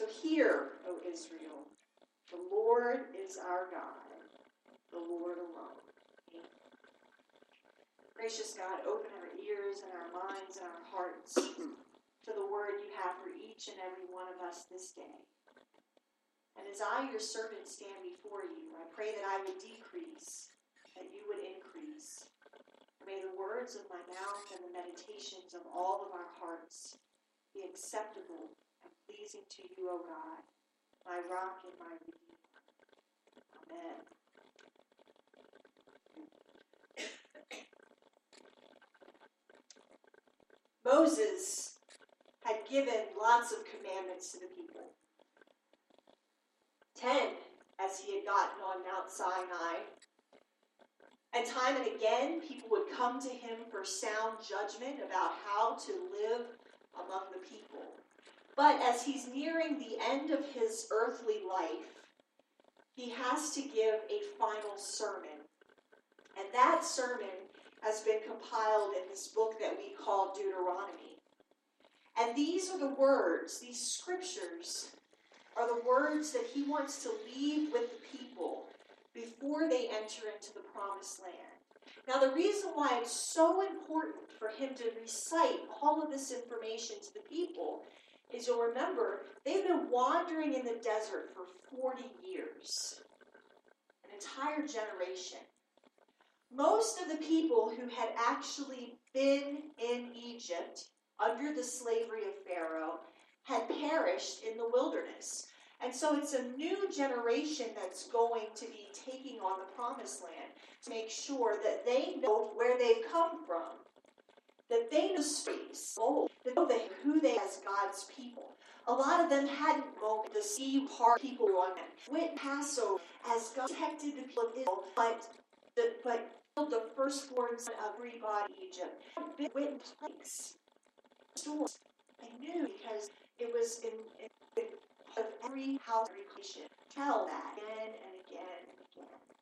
So hear, O Israel, the Lord is our God, the Lord alone. Amen. Gracious God, open our ears and our minds and our hearts to the word you have for each and every one of us this day. And as I, your servant, stand before you, I pray that I would decrease, that you would increase. May the words of my mouth and the meditations of all of our hearts be acceptable to you, O God, my rock and my redeemer. Amen. Moses had given lots of commandments to the people. Ten, as he had gotten on Mount Sinai. And time and again, people would come to him for sound judgment about how to live among the people. But as he's nearing the end of his earthly life, he has to give a final sermon. And that sermon has been compiled in this book that we call Deuteronomy. And these are the words, these scriptures are the words that he wants to leave with the people before they enter into the promised land. Now, the reason why it's so important for him to recite all of this information to the people is you'll remember they've been wandering in the desert for 40 years, an entire generation. Most of the people who had actually been in Egypt under the slavery of Pharaoh had perished in the wilderness. And so it's a new generation that's going to be taking on the promised land to make sure that they know where they've come from, that they know the space, that know who they as God's people. A lot of them hadn't known the sea part people on them. Went Passover as God protected the people of Israel, but the, but killed the firstborn son of every god in Egypt. Went plagues. They knew because it was in, in, in of every house, every creation. Tell that again and again and again.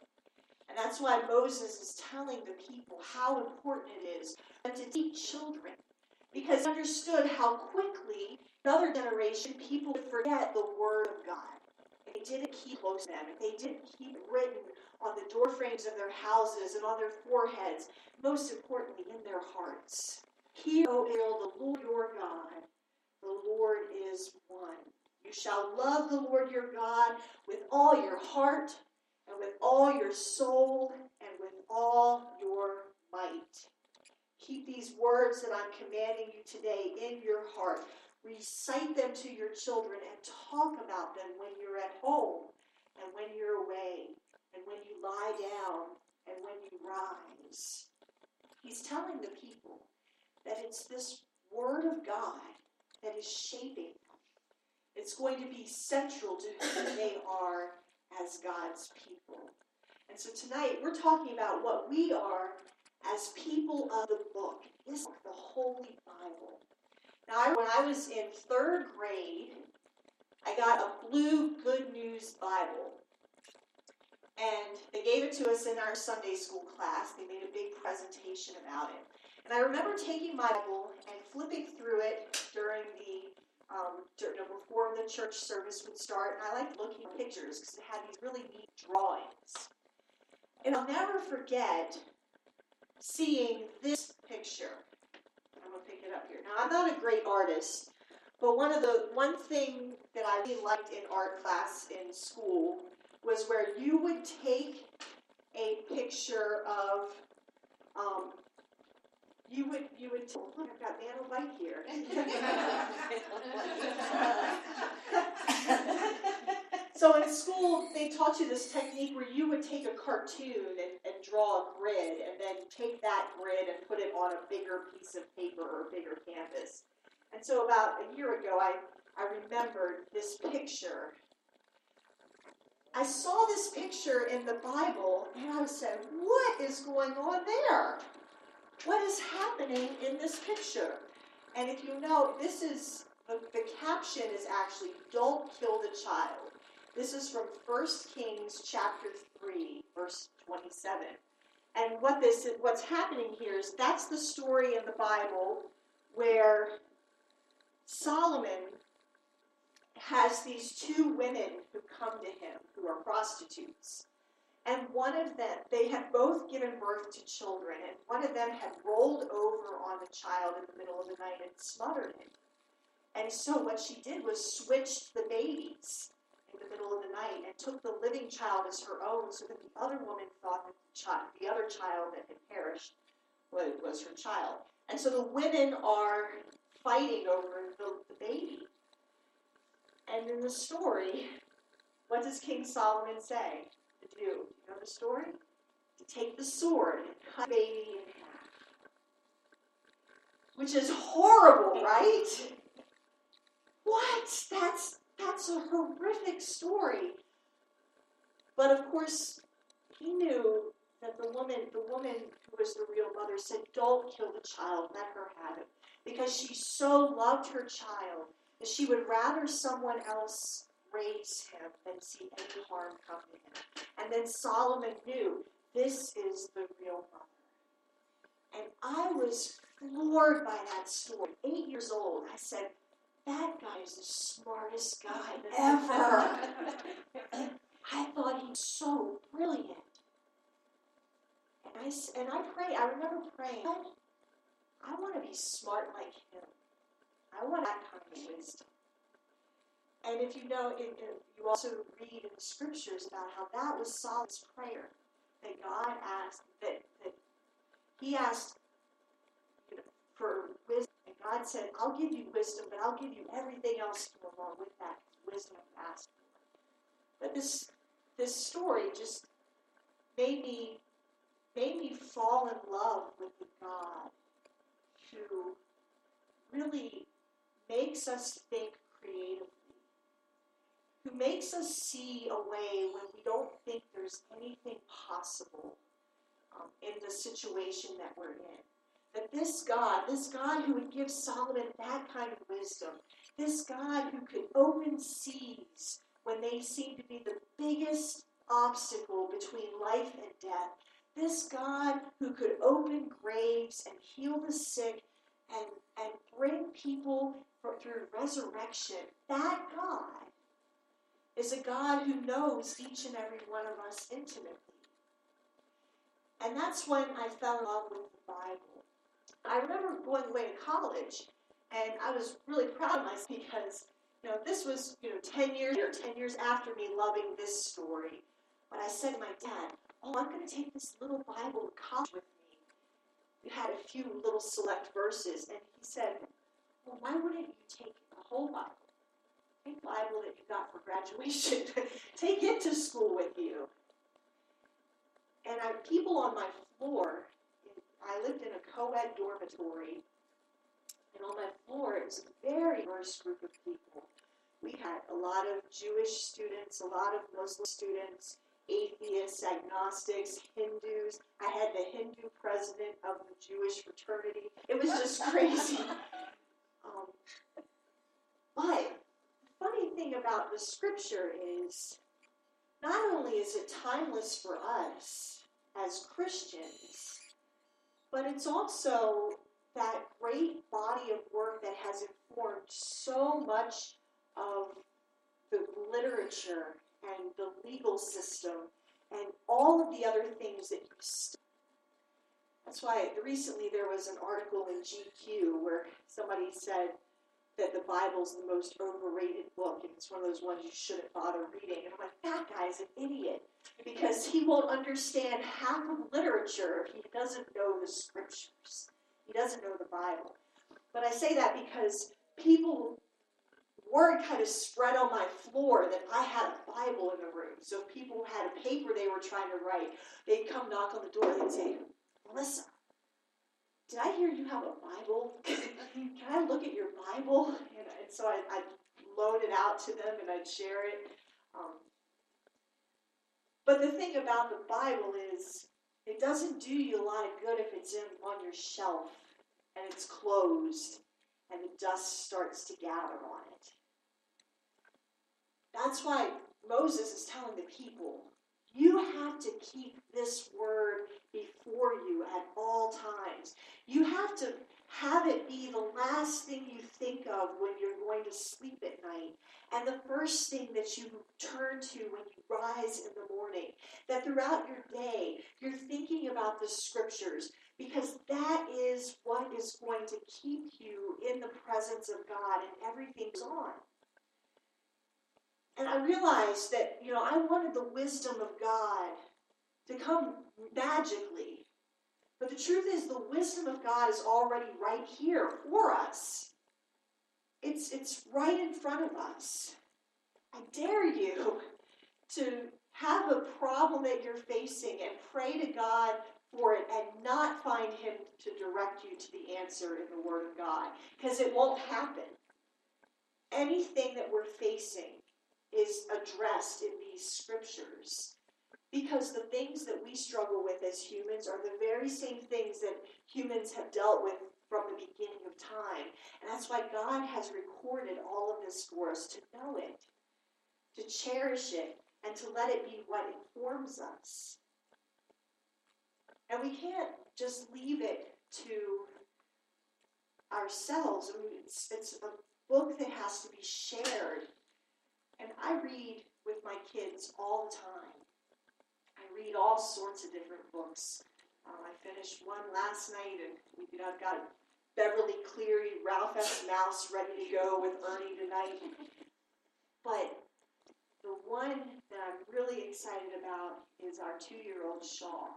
And that's why Moses is telling the people how important it is to teach children. Because he understood how quickly another generation people would forget the word of God. If they didn't keep close to them, if they didn't keep written on the door frames of their houses and on their foreheads, most importantly, in their hearts. Hear, O Israel, the Lord your God, the Lord is one. You shall love the Lord your God with all your heart and with all your soul and with all your might. Keep these words that I'm commanding you today in your heart. Recite them to your children and talk about them when you're at home and when you're away and when you lie down and when you rise. He's telling the people that it's this Word of God that is shaping them. It's going to be central to who they are as God's people. And so tonight we're talking about what we are as people of the book, this is the Holy Bible. Now, when I was in third grade, I got a blue Good News Bible. And they gave it to us in our Sunday school class. They made a big presentation about it. And I remember taking my Bible and flipping through it during the um, during, you know, before the church service would start. And I liked looking at pictures because it had these really neat drawings. And I'll never forget seeing this picture. I'm gonna pick it up here. Now I'm not a great artist, but one of the one thing that I really liked in art class in school was where you would take a picture of um, you would you would oh, I've got Vanna White here. so in school they taught you this technique where you would take a cartoon and, and draw a grid and then take that grid and put it on a bigger piece of paper or a bigger canvas. And so about a year ago I, I remembered this picture I saw this picture in the Bible and I said, What is going on there? What is happening in this picture? And if you know, this is the, the caption is actually Don't Kill the Child. This is from 1 Kings chapter 3, verse 27. And what this what's happening here is that's the story in the Bible where Solomon has these two women who come to him who are prostitutes. And one of them, they had both given birth to children, and one of them had rolled over on the child in the middle of the night and smothered him. And so what she did was switched the babies middle of the night and took the living child as her own so that the other woman thought that the, child, the other child that had perished was, was her child. And so the women are fighting over the, the baby. And in the story, what does King Solomon say to do? You know the story? To take the sword and cut the baby in half. Which is horrible, right? What? That's that's a horrific story. But of course, he knew that the woman, the woman who was the real mother, said, "Don't kill the child. Let her have it," because she so loved her child that she would rather someone else raise him than see any harm come to him. And then Solomon knew this is the real mother. And I was floored by that story. Eight years old, I said, that guy is the smartest guy ever. I thought he was so brilliant. And I, and I pray, I remember praying, I want to be smart like him. I want that kind of wisdom. And if you know, it, it, you also read in the scriptures about how that was Solomon's prayer that God asked that, that he asked you know, for wisdom, God said, "I'll give you wisdom, but I'll give you everything else to go along with that wisdom for." But this this story just made me made me fall in love with the God who really makes us think creatively who makes us see a way when we don't think there's anything possible um, in the situation that we're in. This God, this God who would give Solomon that kind of wisdom, this God who could open seas when they seem to be the biggest obstacle between life and death, this God who could open graves and heal the sick and, and bring people through resurrection, that God is a God who knows each and every one of us intimately. And that's when I fell in love with the Bible. I remember going away to college, and I was really proud of myself because, you know, this was, you know, 10 years or 10 years after me loving this story. But I said to my dad, oh, I'm going to take this little Bible to college with me. We had a few little select verses, and he said, well, why wouldn't you take the whole Bible? Take Bible that you got for graduation. Take it to school with you. And I people on my floor. I lived in a co-ed dormitory, and on my floor it was a very diverse group of people. We had a lot of Jewish students, a lot of Muslim students, atheists, agnostics, Hindus. I had the Hindu president of the Jewish fraternity. It was just crazy. Um, but the funny thing about the scripture is not only is it timeless for us as Christians, but it's also that great body of work that has informed so much of the literature and the legal system and all of the other things that you study. That's why recently there was an article in GQ where somebody said that the Bible's the most overrated book and it's one of those ones you shouldn't bother reading. And I'm like, that guy's an idiot won't understand half of literature if he doesn't know the scriptures. He doesn't know the Bible. But I say that because people word kind of spread on my floor that I had a Bible in the room. So people had a paper they were trying to write, they'd come knock on the door and say, Melissa, did I hear you have a Bible? Can I look at your Bible? And, so I, I'd loan it out to them and I'd share it. Um, but the thing about the Bible is, it doesn't do you a lot of good if it's in on your shelf and it's closed and the dust starts to gather on it. That's why Moses is telling the people you have to keep this word before you at all times. You have to have it be the last thing you think of when you're going to sleep at night, and the first thing that you turn to when you rise in the morning. That throughout your day, you're thinking about the scriptures, because that is what is going to keep you in the presence of God and everything's on. And I realized that, you know, I wanted the wisdom of God to come magically. But the truth is, the wisdom of God is already right here for us. It's, it's right in front of us. I dare you to have a problem that you're facing and pray to God for it and not find Him to direct you to the answer in the Word of God because it won't happen. Anything that we're facing is addressed in these scriptures. Because the things that we struggle with as humans are the very same things that humans have dealt with from the beginning of time. And that's why God has recorded all of this for us to know it, to cherish it, and to let it be what informs us. And we can't just leave it to ourselves. I mean, it's, it's a book that has to be shared. And I read with my kids all the time. I read all sorts of different books. Um, I finished one last night, and you know, I've got Beverly Cleary, Ralph S. Mouse ready to go with Ernie tonight. But the one that I'm really excited about is our two-year-old Shaw.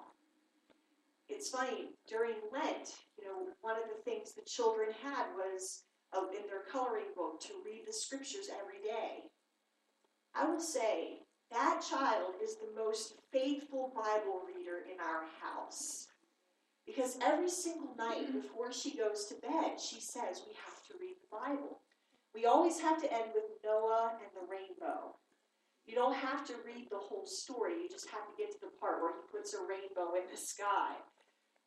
It's funny during Lent, you know, one of the things the children had was uh, in their coloring book to read the scriptures every day. I will say that child is the most faithful Bible reader in our house. Because every single night before she goes to bed, she says we have to read the Bible. We always have to end with Noah and the rainbow. You don't have to read the whole story, you just have to get to the part where he puts a rainbow in the sky.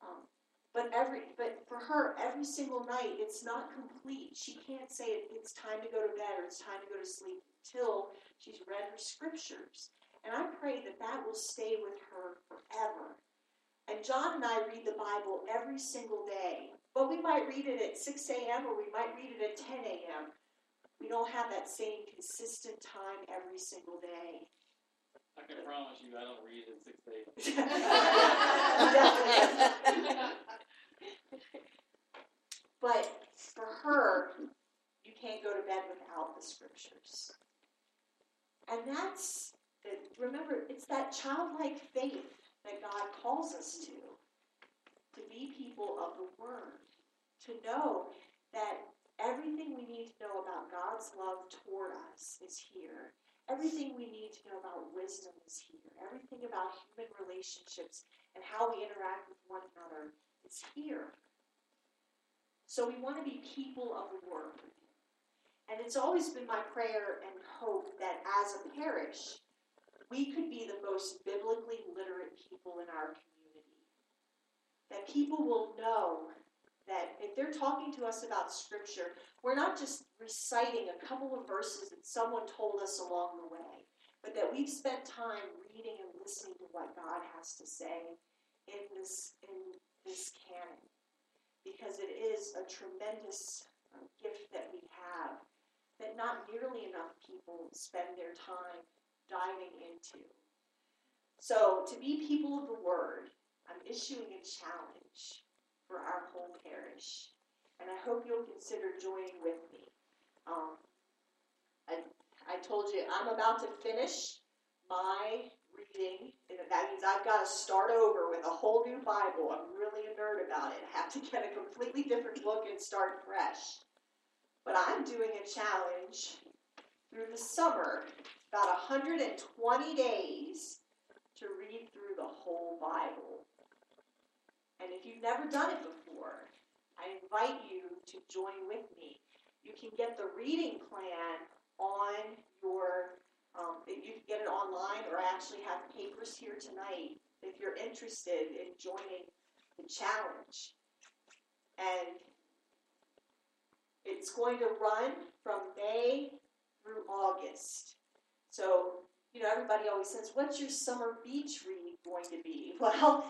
Um, but every but for her, every single night it's not complete. She can't say it's time to go to bed or it's time to go to sleep until she's read her scriptures. And I pray that that will stay with her forever. And John and I read the Bible every single day. But we might read it at 6 a.m. or we might read it at 10 a.m. We don't have that same consistent time every single day. I can promise you I don't read at 6 a.m. but for her, you can't go to bed without the scriptures. And that's, remember, it's that childlike faith that God calls us to. To be people of the Word. To know that everything we need to know about God's love toward us is here. Everything we need to know about wisdom is here. Everything about human relationships and how we interact with one another is here. So we want to be people of the Word. And it's always been my prayer and hope that as a parish, we could be the most biblically literate people in our community. That people will know that if they're talking to us about Scripture, we're not just reciting a couple of verses that someone told us along the way, but that we've spent time reading and listening to what God has to say in this, in this canon. Because it is a tremendous uh, gift that we have that not nearly enough people spend their time diving into. So, to be people of the Word, I'm issuing a challenge for our whole parish. And I hope you'll consider joining with me. Um, I, I told you I'm about to finish my reading. That means I've got to start over with a whole new Bible. I'm really a nerd about it. I have to get a completely different book and start fresh. But I'm doing a challenge through the summer, about 120 days, to read through the whole Bible. And if you've never done it before, I invite you to join with me. You can get the reading plan on your, um, you can get it online, or I actually have papers here tonight if you're interested in joining the challenge. And it's going to run from May through August. So, you know, everybody always says, What's your summer beach read going to be? Well,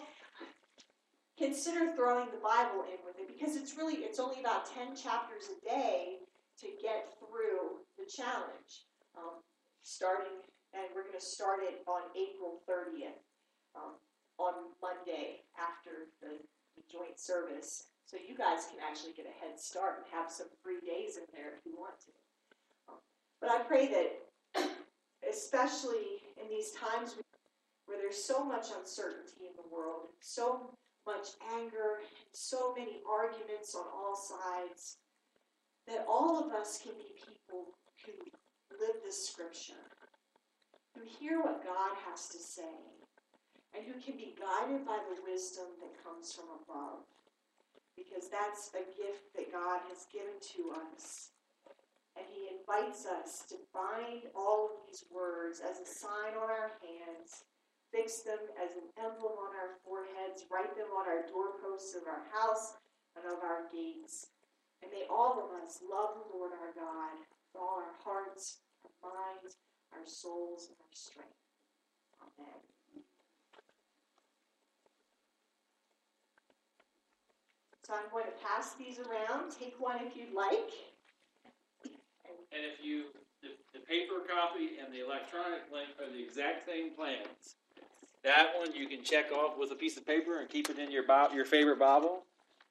consider throwing the Bible in with it because it's really, it's only about 10 chapters a day to get through the challenge. Um, starting, and we're going to start it on April 30th, um, on Monday after the, the joint service. So you guys can actually get a head start and have some free days in there if you want to. But I pray that, especially in these times where there's so much uncertainty in the world, so much anger, so many arguments on all sides, that all of us can be people who live this scripture, who hear what God has to say, and who can be guided by the wisdom that comes from above. Because that's a gift that God has given to us. And He invites us to bind all of these words as a sign on our hands fix them as an emblem on our foreheads, write them on our doorposts of our house and of our gates. And may all of us love the Lord our God with all our hearts, our minds, our souls, and our strength. Amen. So I'm going to pass these around. Take one if you'd like. And if you, the, the paper copy and the electronic link are the exact same plans. That one you can check off with a piece of paper and keep it in your your favorite Bible.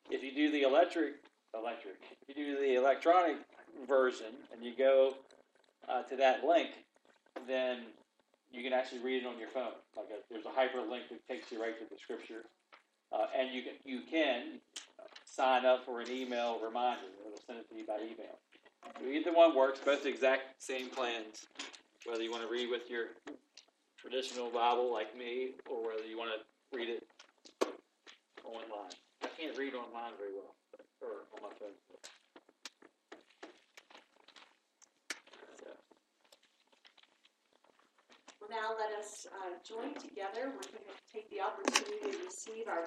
If you do the electric, electric, if you do the electronic version and you go uh, to that link, then you can actually read it on your phone. Like a, there's a hyperlink that takes you right to the scripture, uh, and you can you can sign up for an email reminder. It'll send it to you by email. So either one works. Both the exact same plans. Whether you want to read with your traditional Bible like me, or whether you want to read it online. I can't read online very well, or on my phone. Now let us uh, join together. We're going to take the opportunity to receive our